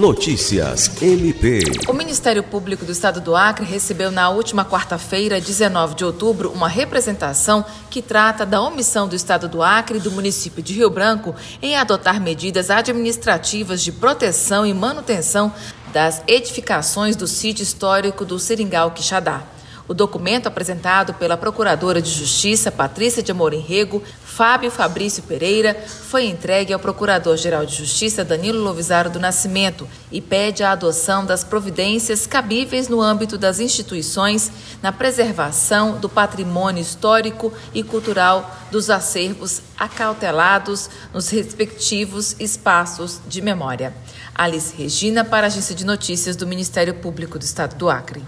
Notícias MP. O Ministério Público do Estado do Acre recebeu na última quarta-feira, 19 de outubro, uma representação que trata da omissão do Estado do Acre e do município de Rio Branco em adotar medidas administrativas de proteção e manutenção das edificações do sítio histórico do Seringal Quixadá. O documento apresentado pela Procuradora de Justiça, Patrícia de Amorim Rego, Fábio Fabrício Pereira, foi entregue ao Procurador-Geral de Justiça, Danilo Lovisaro do Nascimento, e pede a adoção das providências cabíveis no âmbito das instituições na preservação do patrimônio histórico e cultural dos acervos acautelados nos respectivos espaços de memória. Alice Regina, para a Agência de Notícias do Ministério Público do Estado do Acre.